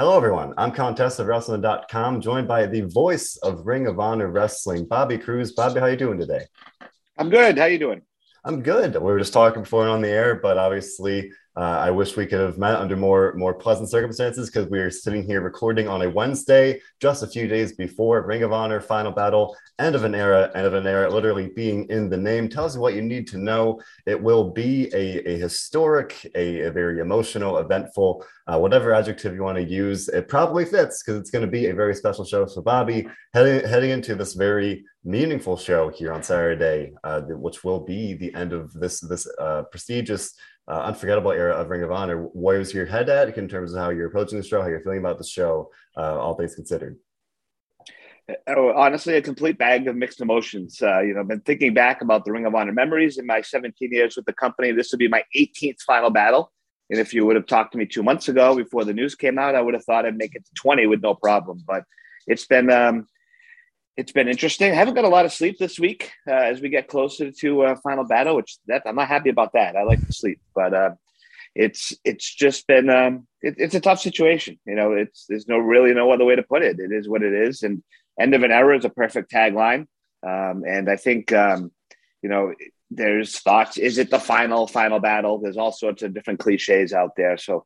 Hello, everyone. I'm Contest of Wrestling.com, joined by the voice of Ring of Honor Wrestling, Bobby Cruz. Bobby, how you doing today? I'm good. How you doing? I'm good. We were just talking before on the air, but obviously uh, I wish we could have met under more more pleasant circumstances because we are sitting here recording on a Wednesday, just a few days before Ring of Honor Final Battle, end of an era, end of an era, literally being in the name tells you what you need to know. It will be a, a historic, a, a very emotional, eventful, uh, whatever adjective you want to use. It probably fits because it's going to be a very special show. So, Bobby, heading heading into this very meaningful show here on Saturday, uh, which will be the end of this this uh, prestigious uh, unforgettable era of Ring of Honor. Where's your head at in terms of how you're approaching the show, how you're feeling about the show, uh, all things considered? Oh, honestly, a complete bag of mixed emotions. Uh, you know, I've been thinking back about the Ring of Honor memories in my 17 years with the company. This would be my 18th final battle. And if you would have talked to me two months ago before the news came out, I would have thought I'd make it to 20 with no problem. But it's been um, it's been interesting. I haven't got a lot of sleep this week uh, as we get closer to uh, final battle, which that I'm not happy about that. I like to sleep, but uh, it's it's just been um, it, it's a tough situation. You know, it's there's no really no other way to put it. It is what it is, and end of an era is a perfect tagline. Um, and I think um, you know there's thoughts. Is it the final final battle? There's all sorts of different cliches out there. So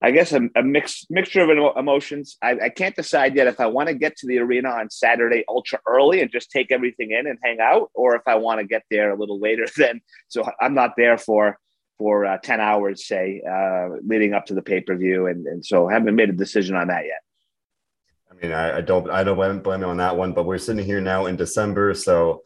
I guess a, a mix, mixture of emotions. I, I, can't decide yet if I want to get to the arena on Saturday ultra early and just take everything in and hang out, or if I want to get there a little later. Then, so I'm not there for for uh, ten hours, say, uh, leading up to the pay per view, and and so I haven't made a decision on that yet. I mean, I, I don't I don't blame, you on that one, but we're sitting here now in December, so.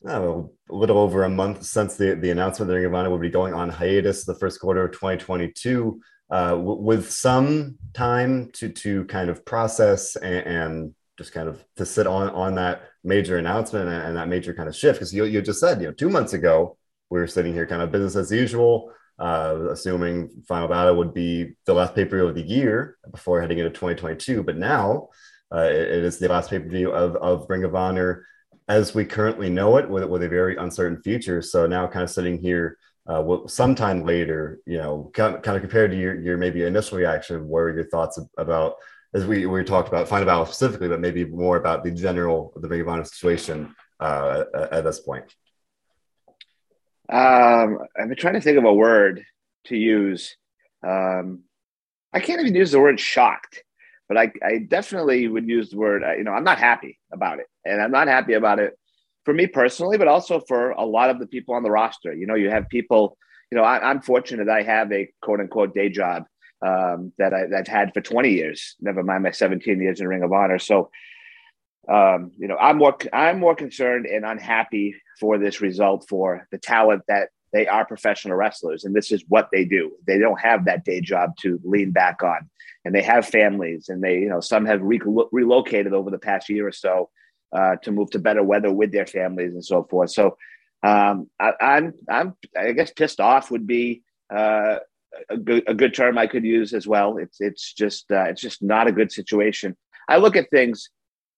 Know, a little over a month since the, the announcement that Ring of Honor would be going on hiatus the first quarter of 2022 uh, w- with some time to to kind of process and, and, just kind of to sit on on that major announcement and, and that major kind of shift. Because you, you just said you know two months ago we were sitting here kind of business as usual uh, assuming final battle would be the last pay-per-view of the year before heading into 2022 but now uh, it, it is the last pay-per-view of, of ring of honor as we currently know it with, with a very uncertain future. So now kind of sitting here uh, sometime later, you know, kind of, kind of compared to your, your maybe initial reaction, what were your thoughts about, as we, we talked about Final Battle specifically, but maybe more about the general, the Ring of Honor situation uh, at, this point? Um, I've been trying to think of a word to use. Um, I can't even use the word shocked, but I, I definitely would use the word, you know, I'm not happy about it. And I'm not happy about it for me personally, but also for a lot of the people on the roster. You know, you have people, you know, I, am fortunate I have a quote unquote day job um, that, I, have had for 20 years, never mind my 17 years in Ring of Honor. So, um, you know, I'm more, I'm more concerned and unhappy for this result for the talent that they are professional wrestlers and this is what they do. They don't have that day job to lean back on and they have families and they, you know, some have re- relocated over the past year or so uh, to move to better weather with their families and so forth. So um, I, am I'm, I'm I guess pissed off would be uh, a good a good term I could use as well. It's it's just uh, it's just not a good situation. I look at things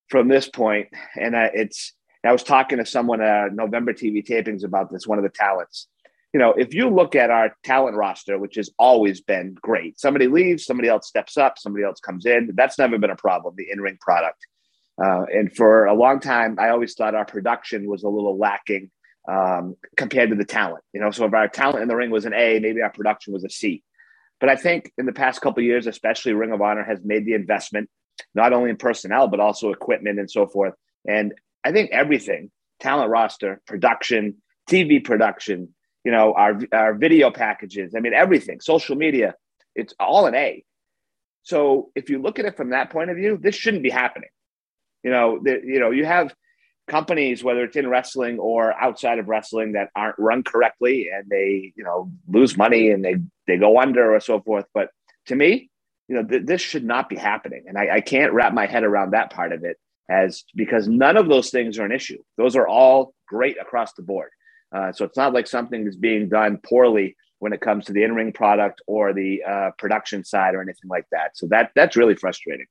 from this point, and I, it's I was talking to someone at November TV tapings about this. One of the talents. You know, if you look at our talent roster, which has always been great, somebody leaves, somebody else steps up, somebody else comes in. That's never been a problem. The in ring product uh, and for a long time, I always thought our production was a little lacking um, compared to the talent. You know, so if our talent in the ring was an A, maybe our production was a C. But I think in the past couple years, especially Ring of Honor has made the investment not only in personnel but also equipment and so forth. And I think everything, talent roster, production, TV production, you know, our our video packages, I mean everything, social media, it's all an A. So if you look at it from that point of view, this shouldn't be happening. You know, you know, you have companies, whether it's in wrestling or outside of wrestling, that aren't run correctly and they, you know, lose money and they they go under or so forth. But to me, you know, th- this should not be happening, and I, I can't wrap my head around that part of it as because none of those things are an issue. Those are all great across the board. Uh, so it's not like something is being done poorly when it comes to the in-ring product or the uh, production side or anything like that. So that that's really frustrating.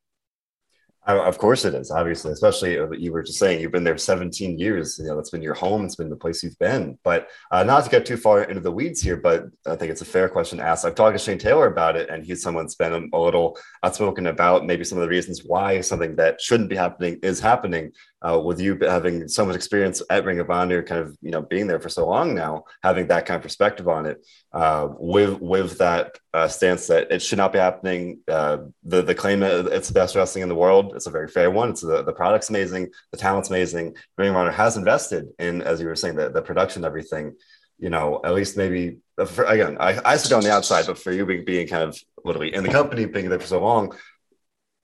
Of course it is, obviously, especially uh, you were just saying you've been there 17 years. You know, that's been your home. It's been the place you've been. But uh, not to get too far into the weeds here, but I think it's a fair question to ask. I've talked to Shane Taylor about it, and he's someone that's been a little outspoken about maybe some of the reasons why something that shouldn't be happening is happening uh, with you having so much experience at Ring of Honor, kind of you know being there for so long now, having that kind of perspective on it, uh, with with that uh, stance that it should not be happening. Uh, the the claim that it's the best wrestling in the world, it's a very fair one. It's the, the product's amazing, the talent's amazing. Ring of Honor has invested in, as you were saying, the, the production, everything. You know, at least maybe for, again, I, I sit on the outside, but for you being being kind of literally in the company, being there for so long,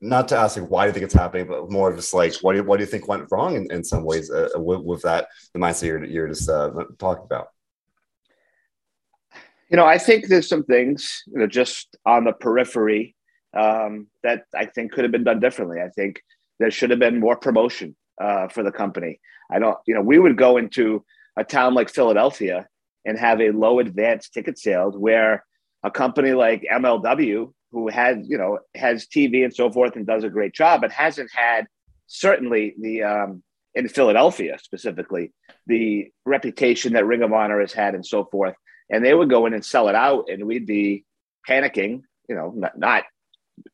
not to ask like why do you think it's happening, but more of just like what do you, what do you think went wrong in, in some ways uh, with, with, that the mindset you're, you're just uh, talking about. You know, I think there's some things you know just on the periphery um, that I think could have been done differently. I think there should have been more promotion uh, for the company. I don't, you know, we would go into a town like Philadelphia and have a low advance ticket sales where a company like MLW who has you know has TV and so forth and does a great job, but hasn't had certainly the um, in Philadelphia specifically the reputation that Ring of Honor has had and so forth. And they would go in and sell it out, and we'd be panicking. You know, not not,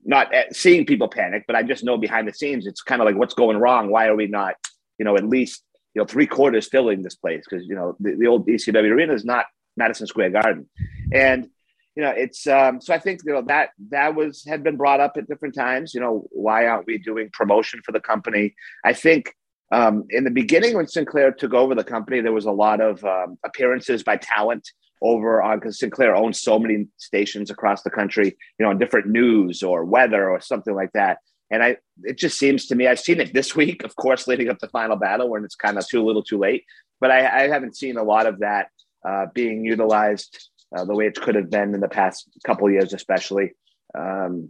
not seeing people panic, but I just know behind the scenes it's kind of like what's going wrong. Why are we not, you know, at least you know three quarters filling this place because you know the, the old ECW arena is not Madison Square Garden, and you know, it's um, so I think you know that that was had been brought up at different times. You know, why aren't we doing promotion for the company? I think um, in the beginning when Sinclair took over the company, there was a lot of um, appearances by talent over on because Sinclair owns so many stations across the country. You know, on different news or weather or something like that. And I, it just seems to me, I've seen it this week, of course, leading up to Final Battle, when it's kind of too little, too late. But I, I haven't seen a lot of that uh, being utilized uh, the way it could have been in the past couple years, especially. Um,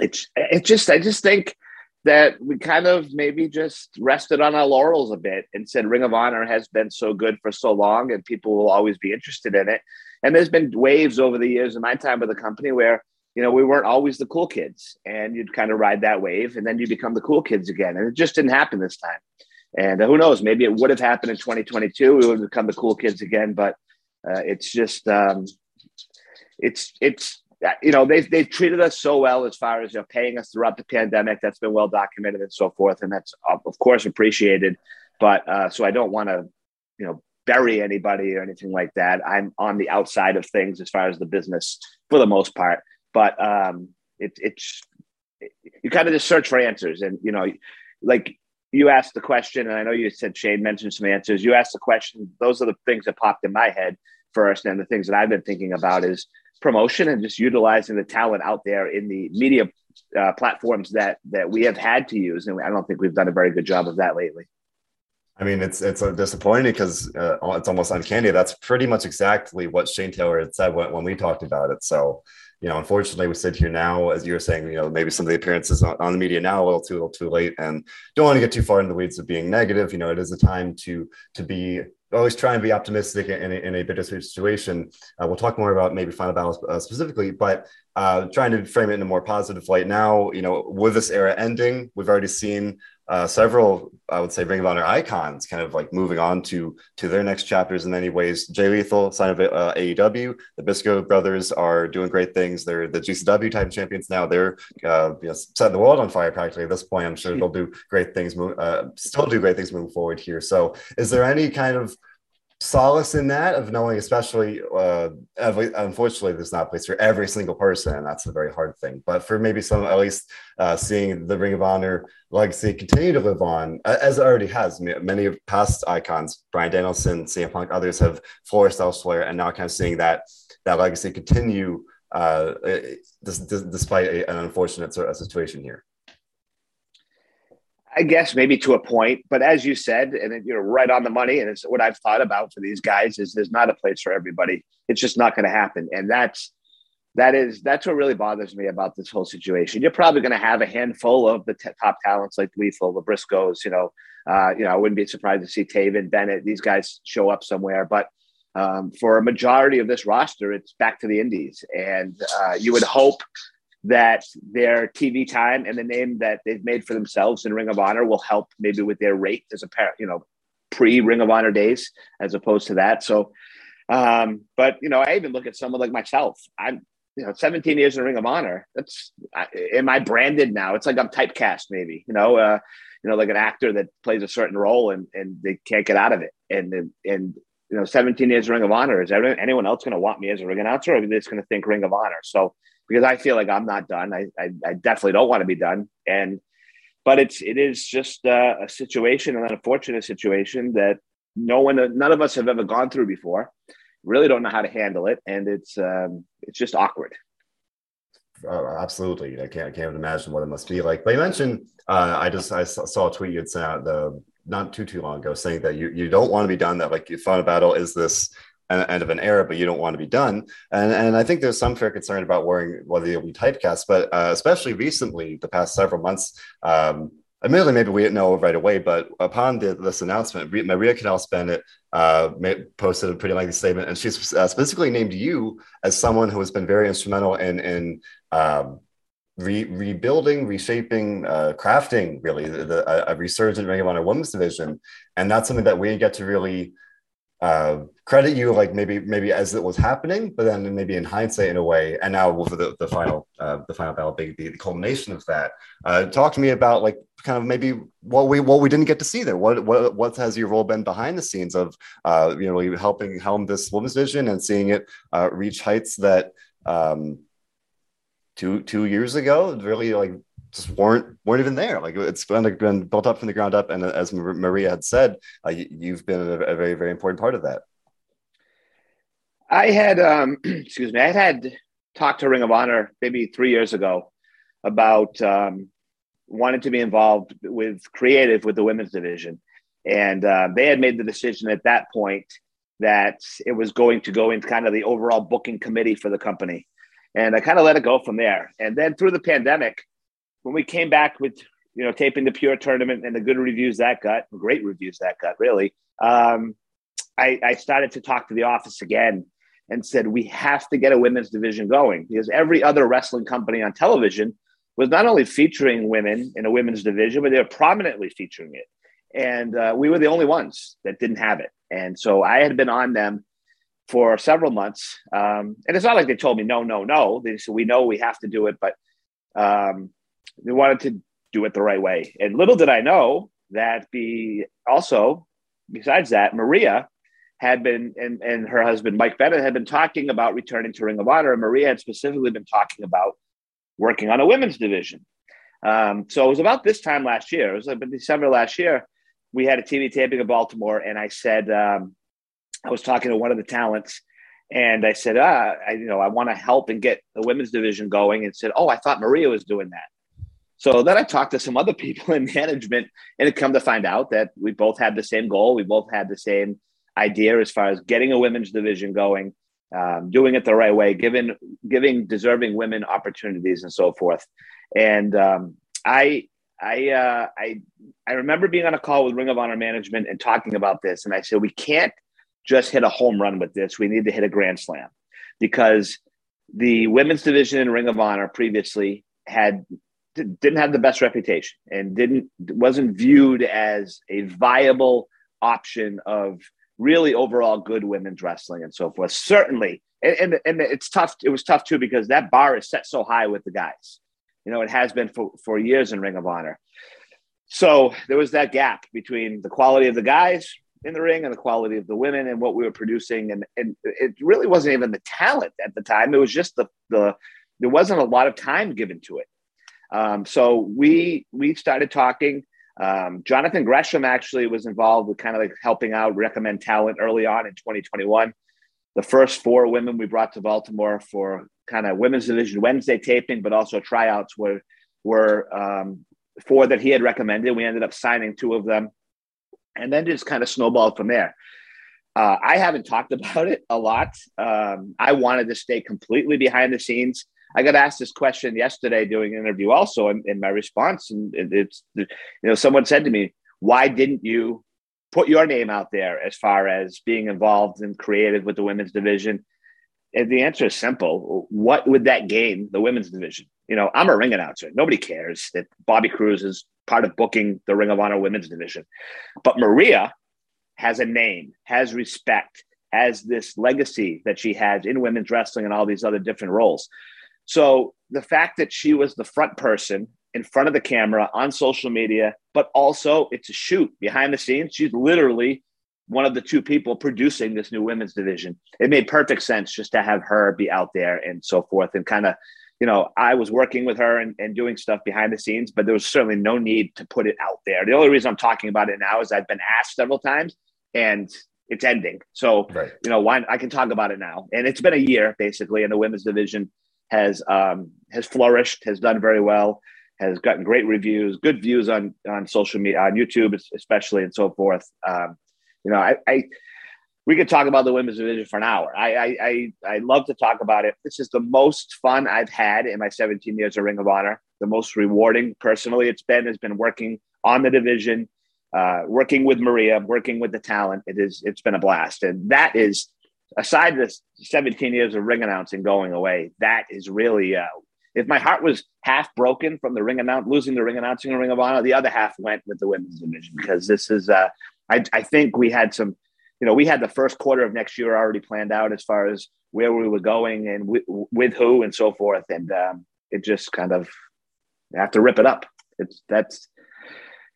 it's it just I just think that we kind of maybe just rested on our laurels a bit and said Ring of Honor has been so good for so long and people will always be interested in it. And there's been waves over the years in my time with the company where you know we weren't always the cool kids and you'd kind of ride that wave and then you become the cool kids again and it just didn't happen this time. And who knows, maybe it would have happened in 2022. We would have become the cool kids again, but uh, it's just um, it's it's you know they've they've treated us so well as far as you know paying us throughout the pandemic. That's been well documented and so forth, and that's of course appreciated. But uh, so I don't want to you know bury anybody or anything like that. I'm on the outside of things as far as the business for the most part, but um, it, it's you kind of just search for answers, and you know, like you asked the question, and I know you said Shane mentioned some answers. You asked the question; those are the things that popped in my head first. And the things that I've been thinking about is promotion and just utilizing the talent out there in the media uh, platforms that that we have had to use. And I don't think we've done a very good job of that lately. I mean, it's it's disappointing because uh, it's almost uncanny. That's pretty much exactly what Shane Taylor had said when, when we talked about it. So, you know, unfortunately, we sit here now, as you were saying, you know, maybe some of the appearances on, on the media now a little too, a little too late, and don't want to get too far into the weeds of being negative. You know, it is a time to to be always try and be optimistic in a, in a bittersweet situation. Uh, we'll talk more about maybe final battles uh, specifically, but uh, trying to frame it in a more positive light now. You know, with this era ending, we've already seen uh, several, I would say, Ring of Honor icons kind of like moving on to to their next chapters in many ways. Jay Lethal, sign of uh, AEW. The Briscoe brothers are doing great things. They're the GCW type champions now. They're uh, you know, setting the world on fire practically at this point. I'm sure they'll do great things. Uh, still do great things moving forward here. So, is there any kind of solace in that of knowing, especially uh, unfortunately, there's not a place for every single person, and that's a very hard thing. But for maybe some, at least uh, seeing the Ring of Honor legacy continue to live on, as it already has. Many of past icons, Bryan Danielson, CM Punk, others have flourished elsewhere, and now kind of seeing that that legacy continue uh, despite an unfortunate sort of situation here. I guess maybe to a point, but as you said, and you're right on the money, and it's what I've thought about for these guys is there's not a place for everybody. It's just not going to happen, and that's that is that's what really bothers me about this whole situation. You're probably going to have a handful of the t- top talents like Lethal, the Briscoes. You know, uh, you know, I wouldn't be surprised to see Taven, Bennett, these guys show up somewhere, but. Um, for a majority of this roster, it's back to the Indies, and uh, you would hope that their TV time and the name that they've made for themselves in Ring of Honor will help maybe with their rate as a parent, you know, pre Ring of Honor days as opposed to that. So, um, but you know, I even look at someone like myself. I'm, you know, 17 years in Ring of Honor. That's I, am I branded now? It's like I'm typecast, maybe. You know, uh, you know, like an actor that plays a certain role and and they can't get out of it. And and you know, 17 years Ring of Honor. Is anyone else going to want me as a ring announcer, or are they just going to think Ring of Honor? So because I feel like I'm not done. I, I, I definitely don't want to be done. And, but it's, it is just uh, a situation, an unfortunate situation that no one, none of us have ever gone through before. Really don't know how to handle it. And it's, um, it's just awkward. Uh, absolutely. I can't, I can't imagine what it must be like. But you mentioned, uh, I just, I saw a tweet you'd sent out the, not too, too long ago saying that you, you don't want to be done that like you thought a battle is this end of an era, but you don't want to be done. And and I think there's some fair concern about worrying whether you'll be typecast, but uh, especially recently, the past several months. Um, admittedly, maybe we didn't know right away, but upon the, this announcement, Maria Kanellis Bennett uh, posted a pretty lengthy statement, and she's uh, specifically named you as someone who has been very instrumental in in um, re- rebuilding, reshaping, uh, crafting really the, the, a resurgent of women's division, and that's something that we get to really uh, credit you like maybe maybe as it was happening, but then maybe in hindsight in a way, and now for the, the final uh, the final battle the, the culmination of that. Uh, talk to me about like kind of maybe what we what we didn't get to see there. What what what has your role been behind the scenes of uh, you know helping helm this women's vision and seeing it uh, reach heights that um, two two years ago really like just weren't weren't even there. Like it's been, been built up from the ground up, and as Maria had said, uh, you've been a, a, very very important part of that. I had, um, excuse me, I had talked to Ring of Honor maybe three years ago about um, wanting to be involved with creative with the women's division, and uh, they had made the decision at that point that it was going to go into kind of the overall booking committee for the company. And I kind of let it go from there. And then through the pandemic, when we came back with you know taping the pure tournament and the good reviews that got great reviews that got really um, I, I started to talk to the office again and said we have to get a women's division going. Because every other wrestling company on television was not only featuring women in a women's division but they were prominently featuring it. And uh, we were the only ones that didn't have it. And so i had been on them for several months um, and it's not like they told me no no no they said we know we have to do it but um, they wanted to do it the right way. And little did I know that be also, besides that, Maria had been and, and her husband Mike Bennett had been talking about returning to Ring of Honor. And Maria had specifically been talking about working on a women's division. Um, so it was about this time last year. It was like December last year. We had a TV taping in Baltimore, and I said um, I was talking to one of the talents, and I said, ah, I, you know, I want to help and get the women's division going. And said, oh, I thought Maria was doing that. So then I talked to some other people in management, and it come to find out that we both had the same goal. We both had the same idea as far as getting a women's division going, um, doing it the right way, giving giving deserving women opportunities and so forth. And um, I I uh, I I remember being on a call with Ring of Honor management and talking about this, and I said we can't just hit a home run with this. We need to hit a grand slam because the women's division in Ring of Honor previously had didn't have the best reputation and didn't wasn't viewed as a viable option of really overall good women's wrestling and so forth. Certainly, and, and, and it's tough. It was tough too because that bar is set so high with the guys. You know, it has been for, for years in Ring of Honor. So there was that gap between the quality of the guys in the ring and the quality of the women and what we were producing. And, and it really wasn't even the talent at the time. It was just the, the, there wasn't a lot of time given to it. Um, so we we started talking. Um, Jonathan Gresham actually was involved with kind of like helping out, recommend talent early on in 2021. The first four women we brought to Baltimore for kind of women's division Wednesday taping, but also tryouts were were um, four that he had recommended. We ended up signing two of them, and then just kind of snowballed from there. Uh, I haven't talked about it a lot. Um, I wanted to stay completely behind the scenes. I got asked this question yesterday doing an interview also, and, in my response, and it's you know, someone said to me, "Why didn't you put your name out there as far as being involved and creative with the women's division?" And the answer is simple. What would that gain the women's division? You know, I'm a ring announcer. Nobody cares that Bobby Cruz is part of booking the Ring of Honor women's division. But Maria has a name, has respect, has this legacy that she has in women's wrestling and all these other different roles. So the fact that she was the front person in front of the camera on social media, but also it's a shoot behind the scenes. She's literally one of the two people producing this new women's division. It made perfect sense just to have her be out there and so forth and kind of, you know, I was working with her and, and doing stuff behind the scenes, but there was certainly no need to put it out there. The only reason I'm talking about it now is I've been asked several times and it's ending. So, right. you know, why I can talk about it now. And it's been a year basically, and the women's division has um, has flourished, has done very well, has gotten great reviews, good views on on social media, on YouTube especially, and so forth. Um, you know, I, I we could talk about the women's division for an hour. I, I, I I love to talk about it. This is the most fun I've had in my 17 years of Ring of Honor. The most rewarding, personally, it's been has been working on the division, uh, working with Maria, working with the talent. It is it's been a blast, and that is aside this 17 years of ring announcing going away. That is really uh, if my heart was half broken from the ring announce losing the ring announcing in Ring of Honor, the other half went with the women's division because this is uh, I, I think we had some, you know, we had the first quarter of next year already planned out as far as where we were going and with, with who and so forth. And um, it just kind of have to rip it up. It's that's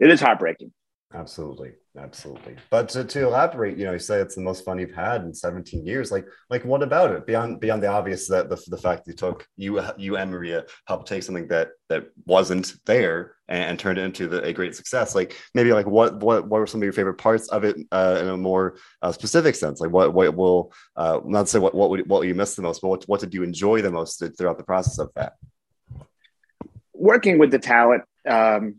it is heartbreaking. Absolutely, absolutely. But to, to elaborate, you know, you say it's the most fun you've had in 17 years. Like, like what about it? Beyond beyond the obvious that the, the fact you took you you and Maria helped take something that that wasn't there and, and turned it into the, a great success. Like maybe like what what what were some of your favorite parts of it uh, in a more uh, specific sense? Like what what will uh, not say what what would, what you miss the most, but what what did you enjoy the most throughout the process of that? Working with the talent, um,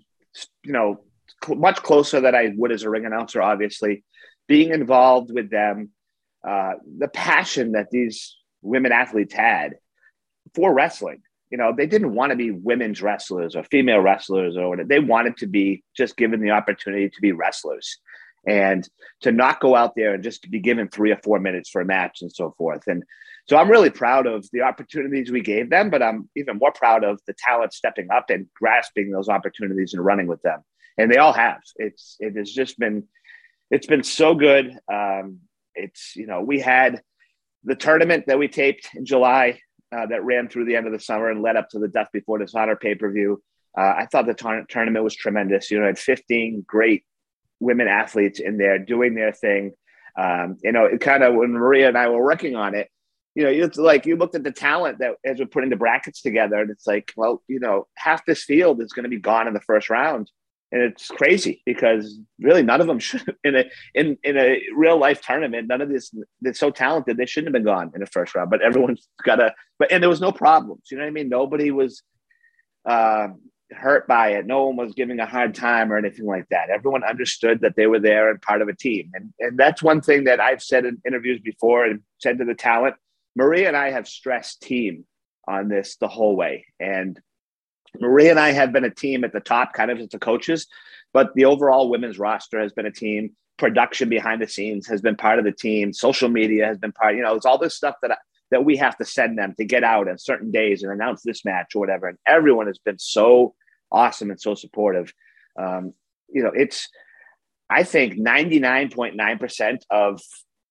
you know cl- much closer than I would as a ring announcer, obviously. Being involved with them, uh, the passion that these women athletes had for wrestling. You know, they didn't want to be women's wrestlers or female wrestlers or whatever. They wanted to be just given the opportunity to be wrestlers and to not go out there and just be given three or four minutes for a match and so forth. And so I'm really proud of the opportunities we gave them, but I'm even more proud of the talent stepping up and grasping those opportunities and running with them and they all have. It's it has just been it's been so good. Um, it's you know we had the tournament that we taped in July uh, that ran through the end of the summer and led up to the Death Before Dishonor pay per view. Uh, I thought the tournament was tremendous. You know, had 15 great women athletes in there doing their thing. Um, you know, it kind of when Maria and I were working on it, you know, it's like you looked at the talent that as we're putting the brackets together, and it's like, well, you know, half this field is going to be gone in the first round and it's crazy because really none of them should in a in in a real life tournament none of this they're so talented they shouldn't have been gone in the first round but everyone's got a but and there was no problems you know what i mean? Nobody was uh, hurt by it. No one was giving a hard time or anything like that. Everyone understood that they were there and part of a team. And and that's one thing that i've said in interviews before and said to the talent maria and i have stressed team on this the whole way. And Maria and I have been a team at the top, kind of as the coaches, but the overall women's roster has been a team. Production behind the scenes has been part of the team. Social media has been part. You know, it's all this stuff that I, that we have to send them to get out on certain days and announce this match or whatever. And everyone has been so awesome and so supportive. Um, you know, it's I think ninety nine point nine percent of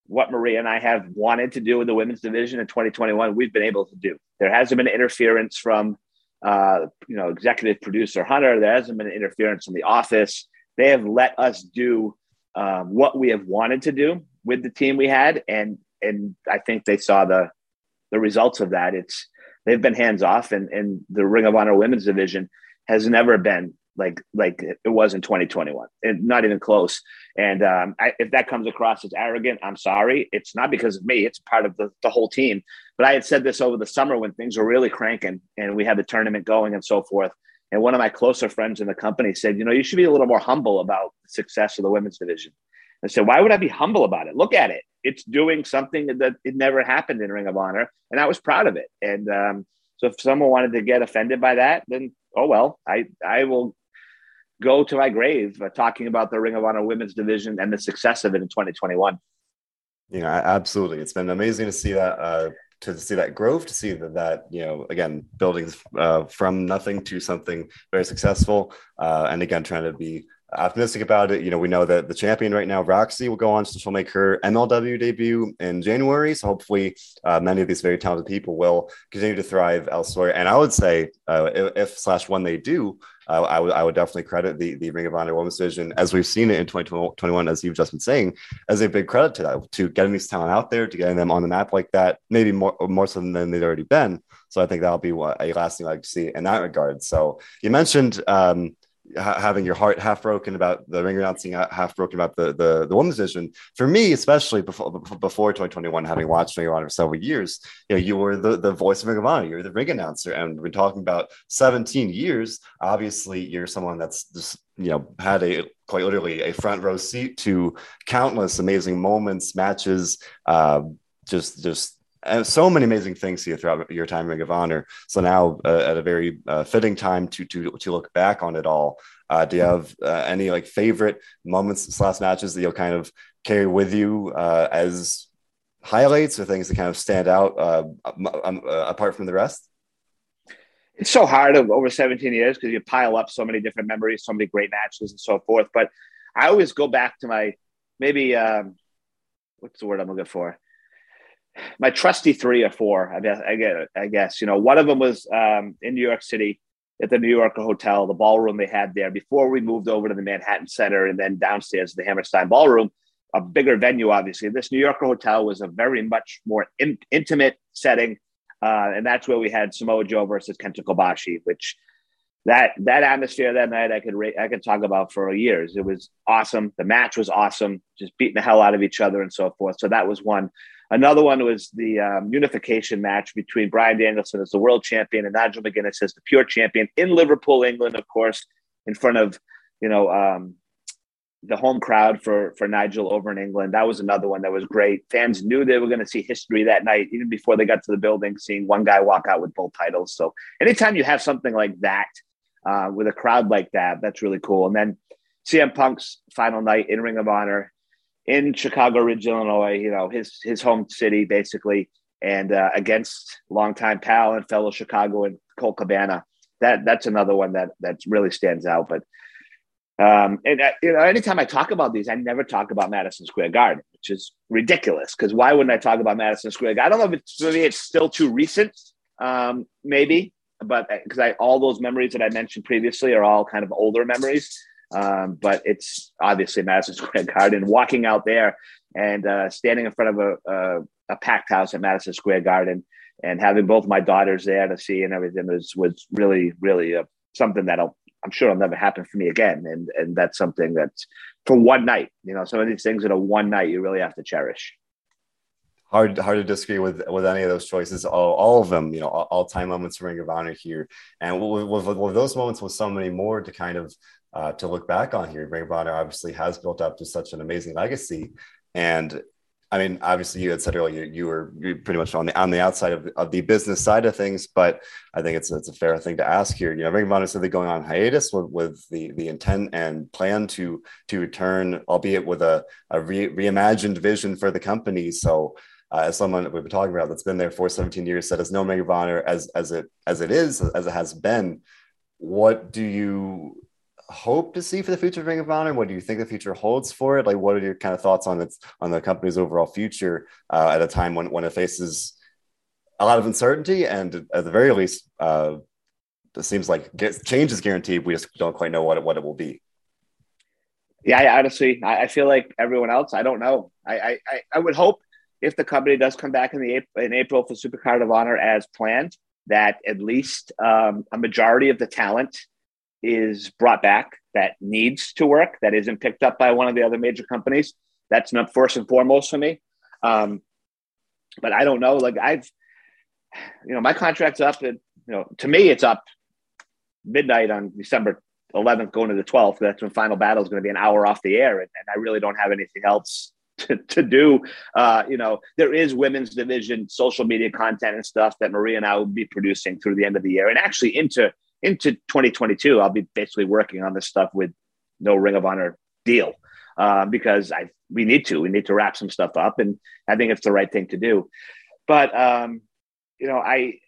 what Maria and I have wanted to do in the women's division in 2021, we've been able to do. There hasn't been interference from uh, you know, executive producer Hunter. There hasn't been interference in the office. They have let us do um, what we have wanted to do with the team we had, and and I think they saw the the results of that. It's they've been hands off, and and the Ring of Honor Women's Division has never been like like it was in 2021 and not even close and um, I, if that comes across as arrogant i'm sorry it's not because of me it's part of the, the whole team but i had said this over the summer when things were really cranking and we had the tournament going and so forth. And one of my closer friends in the company said you know you should be a little more humble about the success of the women's division. I said why would i be humble about it? Look at it. It's doing something that it never happened in ring of honor and i was proud of it. And um, so if someone wanted to get offended by that then oh well i i will go to my grave uh, talking about the Ring of Honor women's division and the success of it in 2021. Yeah, absolutely. It's been amazing to see that uh, to see that growth, to see that that you know again buildings uh, from nothing to something very successful, uh, and again trying to be optimistic about it. You know, we know that the champion right now, Rok-C, will go on, so she'll make her MLW debut in January. So hopefully, uh, many of these very talented people will continue to thrive elsewhere. And I would say, uh, if, slash when they do, uh, I would I would definitely credit the the Ring of Honor Women's Division as we've seen it in 2021, as you've just been saying, as a big credit to that to getting these talent out there, to getting them on the map like that, maybe more more so than they'd already been. So I think that'll be what a lasting legacy in that regard. So you mentioned. Um, having your heart half broken about the ring announcing, half broken about the the, the women's division. For me, especially before before 2021, having watched Ring of Honor for several years, you know, you were the, the voice of Ring of Honor, you're the ring announcer, and we're talking about 17 years. Obviously, you're someone that's just you know had a quite literally a front row seat to countless amazing moments, matches, uh, just just and so many amazing things here throughout your time in Ring of Honor. So now, uh, at a very uh, fitting time to to to look back on it all, uh, do you have uh, any like favorite moments slash matches that you'll kind of carry with you uh, as highlights or things that kind of stand out uh, um, apart from the rest? It's so hard over 17 years because you pile up so many different memories, so many great matches, and so forth. But I always go back to my maybe um, what's the word I'm looking for my trusty three or four. I guess I get. I guess you know one of them was um, in New York City at the New Yorker Hotel, the ballroom they had there before we moved over to the Manhattan Center and then downstairs the Hammerstein Ballroom, a bigger venue. Obviously, this New Yorker Hotel was a very much more in, intimate setting, uh, and that's where we had Samoa Joe versus Kenta Kobashi, which that that atmosphere that night I could I could talk about for years. It was awesome. The match was awesome, just beating the hell out of each other and so forth. So that was one. Another one was the um, unification match between Bryan Danielson as the world champion and Nigel McGuinness as the pure champion in Liverpool, England, of course, in front of you know um, the home crowd for for Nigel over in England. That was another one that was great. Fans knew they were going to see history that night, even before they got to the building. Seeing one guy walk out with both titles. So anytime you have something like that uh, with a crowd like that, that's really cool. And then CM Punk's final night in Ring of Honor in Chicago Ridge, Illinois, you know, his his home city basically, and uh, against longtime pal and fellow Chicagoan Colt Cabana. That that's another one that that really stands out. But um, and uh, you know, anytime I talk about these, I never talk about Madison Square Garden, which is ridiculous. Because why wouldn't I talk about Madison Square Garden? I don't know if it's maybe it's still too recent, um, maybe, but because uh, I all those memories that I mentioned previously are all kind of older memories. Um, but it's obviously Madison Square Garden. Walking out there and uh, standing in front of a, a, a, packed house at Madison Square Garden and having both my daughters there to see and everything was was really really uh, something that I'll, I'm sure it'll never happen for me again. And and that's something that's for one night. You know, some of these things that are one night you really have to cherish hard hard to disagree with with any of those choices all, all of them you know all, all time moments for ring of honor here and with, with, with, those moments with so many more to kind of uh, to look back on here. Of Honor obviously has built up to such an amazing legacy, and I mean, obviously, you had said earlier you were pretty much on the on the outside of, of the business side of things, but I think it's it's a fair thing to ask here. You know, Ring of Honor said they're going on hiatus with, with the the intent and plan to to return, albeit with a, a re, reimagined vision for the company. So, uh, as someone that we've been talking about that's been there for 17 years, said as no Ring of Honor as as it as it is as it has been, what do you hope to see for the future of Ring of Honor? What do you think the future holds for it? Like, what are your kind of thoughts on its on the company's overall future uh, at a time when when it faces a lot of uncertainty and at the very least, uh, it seems like change is guaranteed. We just don't quite know what it, what it will be. Yeah, I, honestly, I, I feel like everyone else. I don't know. I, I I would hope if the company does come back in the in April for Supercard of Honor as planned, that at least um, a majority of the talent is brought back that needs to work that isn't picked up by one of the other major companies that's not first and foremost for me. Um, but i don't know like i've you know my contract's up and you know to me it's up midnight on december 11th going to the 12th that's when final battle is going to be an hour off the air and, and i really don't have anything else to, to do. Uh, you know there is women's division social media content and stuff that maria and i will be producing through the end of the year and actually into into 2022, I'll be basically working on this stuff with no Ring of Honor deal uh, because I we need to we need to wrap some stuff up, and I think it's the right thing to do. But um, you know, I,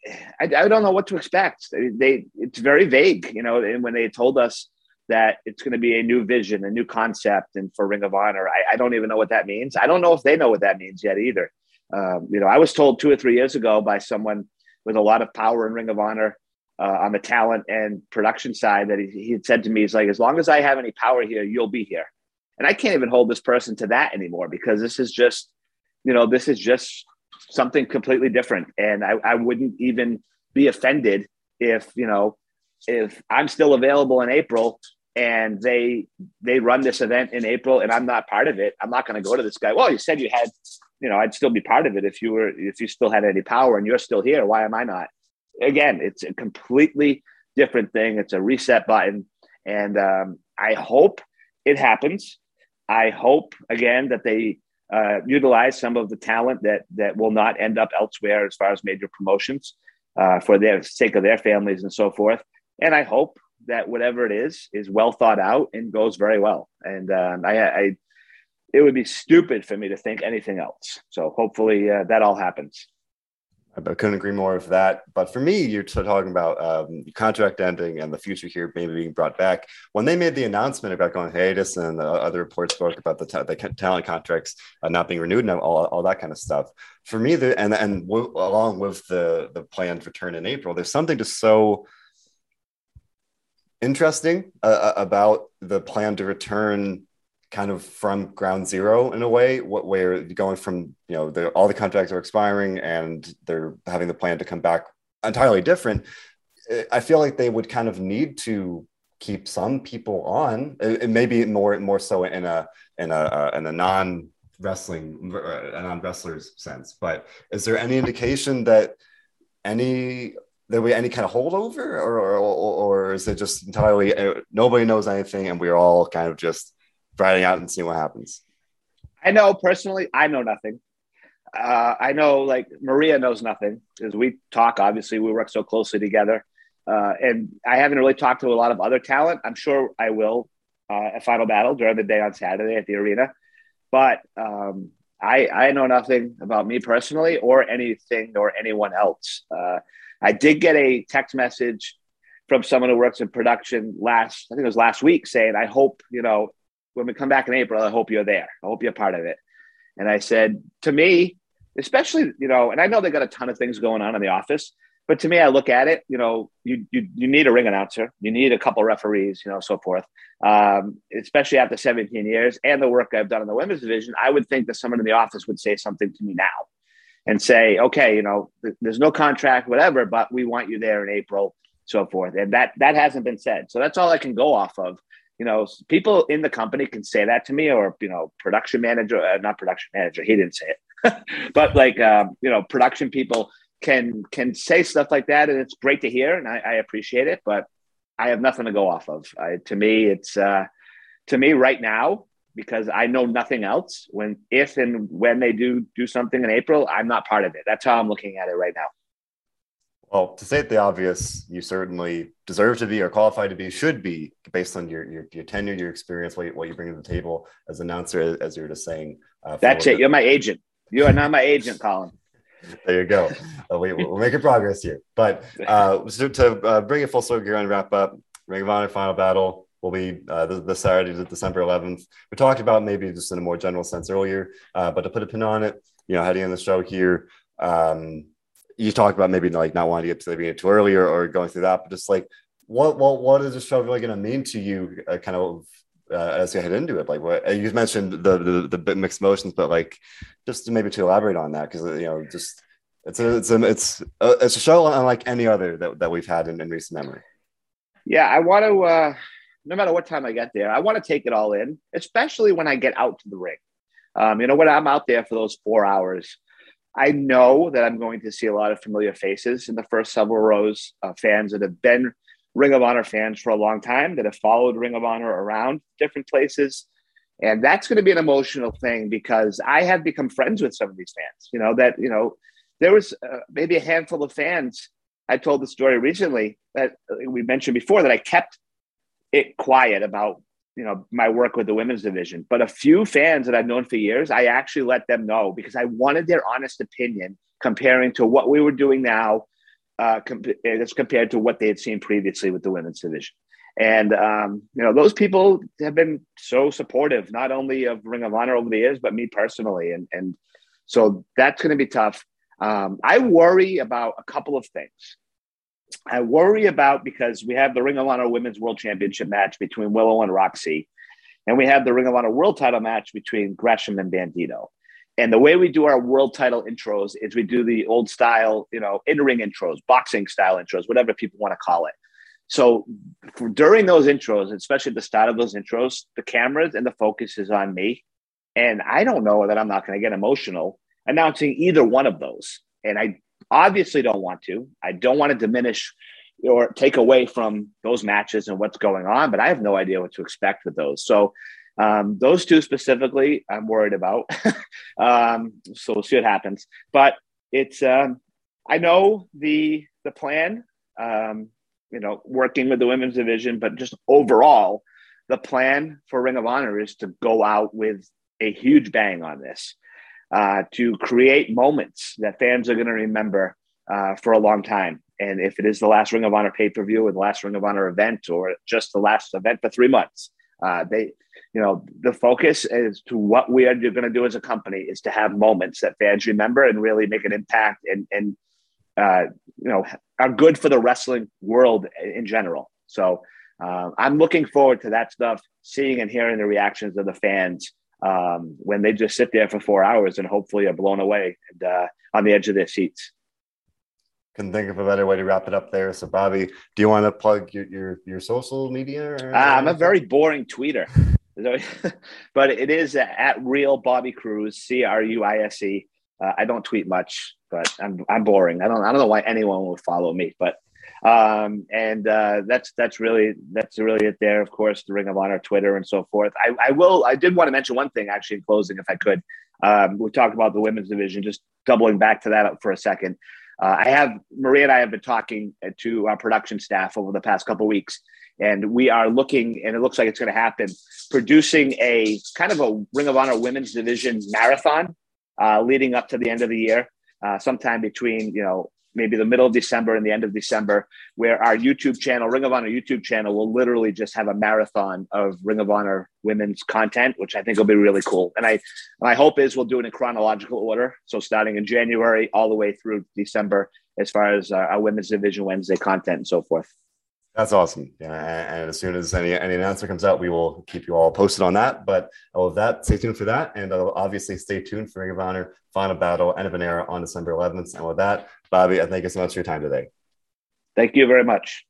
I, I don't know what to expect. They, it's very vague, you know. And when they told us that it's going to be a new vision, a new concept, and for Ring of Honor, I, I don't even know what that means. I don't know if they know what that means yet either. Um, you know, I was told two or three years ago by someone with a lot of power in Ring of Honor uh, on the talent and production side that he, he had said to me, he's like, as long as I have any power here, you'll be here. And I can't even hold this person to that anymore because this is just, you know, this is just something completely different. And I, I wouldn't even be offended if, you know, if I'm still available in April and they they run this event in April and I'm not part of it, I'm not going to go to this guy. Well, you said you had, you know, I'd still be part of it if you were if you still had any power and you're still here. Why am I not? Again, it's a completely different thing. It's a reset button, and um, I hope it happens. I hope again that they uh, utilize some of the talent that that will not end up elsewhere as far as major promotions uh, for the sake of their families and so forth. And I hope that whatever it is is well thought out and goes very well. And um, I, I, it would be stupid for me to think anything else. So hopefully uh, that all happens. I couldn't agree more with that. But for me, you're talking about um, contract ending and the future here maybe being brought back. When they made the announcement about going hiatus and the other reports spoke about the, ta- the talent contracts uh, not being renewed and all, all that kind of stuff, for me, the, and and w- along with the the planned return in April, there's something just so interesting uh, uh about the plan to return kind of from ground zero in a way what where going from you know the, all the contracts are expiring and they're having the plan to come back entirely different i feel like they would kind of need to keep some people on it, maybe more more so in a in a uh, in a non wrestling uh, non wrestlers sense. But is there any indication that any there be any kind of holdover or, or, or, is it just entirely uh, nobody knows anything and we're all kind of just riding out and seeing what happens? I know personally, I know nothing. Uh, I know like Maria knows nothing because we talk. Obviously, we work so closely together, uh, and I haven't really talked to a lot of other talent. I'm sure I will uh, at Final Battle during the day on Saturday at the arena, but um, I I know nothing about me personally or anything or anyone else. Uh, I did get a text message from someone who works in production last I think it was last week saying I hope you know when we come back in April, I hope you're there. I hope you're part of it. And I said, to me, especially, you know, and I know they got a ton of things going on in the office, but to me, I look at it, you know, you, you, you need a ring announcer, you need a couple referees, you know, so forth. Um, especially after 17 years and the work I've done in the women's division, I would think that someone in the office would say something to me now and say, okay, you know, th- there's no contract, whatever, but we want you there in April, so forth. And that, that hasn't been said. So that's all I can go off of you know, people in the company can say that to me, or you know, production manager, uh, not production manager, he didn't say it, but like um, you know, production people can can say stuff like that, and it's great to hear, and I, I appreciate it. But I have nothing to go off of. I, to me, it's uh, to me right now because I know nothing else. When if and when they do do something in April, I'm not part of it. That's how I'm looking at it right now. Well, to say state the obvious, you certainly deserve to be or qualified to be, should be, based on your your, your tenure, your experience, what you, what you bring to the table as announcer, as you're just saying. Uh, That's it. You're my agent. You are not my agent, Colin. there you go. Uh, we, we're making progress here. But uh, so to uh, bring it full circle here and wrap up, Ring of Honor Final Battle will be uh, this, this Saturday, December 11th. We talked about maybe just in a more general sense earlier, uh, but to put a pin on it, you know, heading in the show here, um, you talked about maybe like not wanting to get to the too early or, or going through that, but just like what what what is the show really going to mean to you, uh, kind of uh, as you head into it? Like what you mentioned the, the the mixed emotions, but like just to maybe to elaborate on that because you know just it's a it's a it's a, it's a show unlike any other that, that we've had in, in recent memory. Yeah, I want to. uh no matter what time I get there, I want to take it all in, especially when I get out to the ring. Um, you know, when I'm out there for those four hours, I know that I'm going to see a lot of familiar faces in the first several rows of fans that have been Ring of Honor fans for a long time, that have followed Ring of Honor around different places. And that's going to be an emotional thing because I have become friends with some of these fans. You know, that, you know, there was uh, maybe a handful of fans. I told the story recently that we mentioned before that I kept it quiet about you know my work with the women's division but a few fans that i've known for years i actually let them know because i wanted their honest opinion comparing to what we were doing now uh, as compared to what they had seen previously with the women's division. And um, you know, those people have been so supportive, not only of Ring of Honor over the years, but me personally. And and so that's going to be tough. Um, I worry about a couple of things. I worry about because we have the Ring of Honor Women's World Championship match between Willow and Rok-C, and we have the Ring of Honor World Title match between Gresham and Bandido. And the way we do our world title intros is we do the old style, you know, in ring intros, boxing style intros, whatever people want to call it. So during those intros, especially the start of those intros, the cameras and the focus is on me. And I don't know that I'm not going to get emotional announcing either one of those. And I obviously don't want to. I don't want to diminish or take away from those matches and what's going on, but I have no idea what to expect with those. So um, those two specifically, I'm worried about. um, so we'll see what happens. But it's um, I know the the plan. Um, you know, working with the women's division, but just overall, the plan for Ring of Honor is to go out with a huge bang on this, uh, to create moments that fans are going to remember uh, for a long time. And if it is the last Ring of Honor pay per view or the last Ring of Honor event or just the last event for three months, uh, they, you know, the focus is to what we are going to do as a company is to have moments that fans remember and really make an impact and and uh, you know are good for the wrestling world in general. So uh, I'm looking forward to that stuff, seeing and hearing the reactions of the fans um, when they just sit there for four hours and hopefully are blown away and uh, on the edge of their seats. Couldn't think of a better way to wrap it up there. So, Bobby, do you want to plug your your, your social media? Uh, I'm a very boring tweeter, but it is at real Bobby Cruise, C R U I S E. Uh, I don't tweet much, but I'm I'm boring. I don't I don't know why anyone would follow me, but um, and uh, that's that's really that's really it there. Of course, the Ring of Honor Twitter and so forth. I, I will. I did want to mention one thing actually in closing, if I could. Um, we talked about the women's division. Just doubling back to that for a second. Uh, I have Maria and I have been talking to our production staff over the past couple weeks, and we are looking, and it looks like it's going to happen, producing a kind of a Ring of Honor women's division marathon uh, leading up to the end of the year, uh, sometime between you know maybe the middle of December and the end of December, where our YouTube channel, Ring of Honor YouTube channel, will literally just have a marathon of Ring of Honor women's content, which I think will be really cool. And I, my hope is we'll do it in chronological order. So starting in January all the way through December, as far as our, our women's division Wednesday content and so forth. That's awesome. Yeah, and as soon as any any announcement comes out, we will keep you all posted on that. But of that, stay tuned for that, and uh, obviously stay tuned for Ring of Honor Final Battle End of an Era on December 11th. And with that, Bobby, I thank you so much for your time today. Thank you very much.